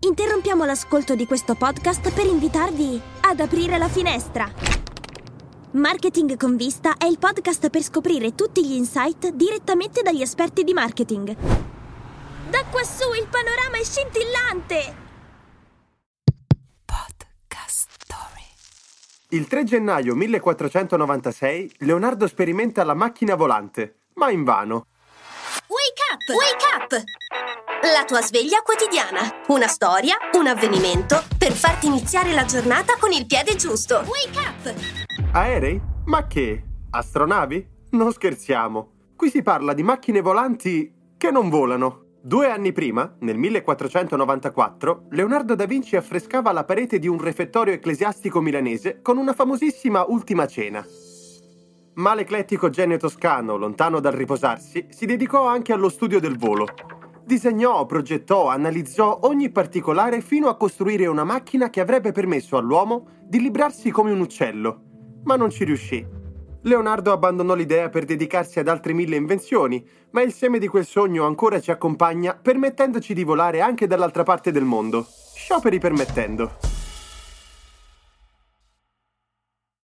Interrompiamo l'ascolto di questo podcast per invitarvi ad aprire la finestra. Marketing con vista è il podcast per scoprire tutti gli insight direttamente dagli esperti di marketing. Da quassù il panorama è scintillante! Podcast Story. Il 3 gennaio 1496 Leonardo sperimenta la macchina volante, ma invano. Wake up! Wake up! La tua sveglia quotidiana. Una storia, un avvenimento per farti iniziare la giornata con il piede giusto. Wake up! Aerei? Ma che? Astronavi? Non scherziamo. Qui si parla di macchine volanti che non volano. Due anni prima, nel 1494, Leonardo da Vinci affrescava la parete di un refettorio ecclesiastico milanese con una famosissima Ultima Cena. Ma l'eclettico genio toscano, lontano dal riposarsi, si dedicò anche allo studio del volo. Disegnò, progettò, analizzò ogni particolare fino a costruire una macchina che avrebbe permesso all'uomo di librarsi come un uccello. Ma non ci riuscì. Leonardo abbandonò l'idea per dedicarsi ad altre mille invenzioni, ma il seme di quel sogno ancora ci accompagna, permettendoci di volare anche dall'altra parte del mondo. Scioperi permettendo.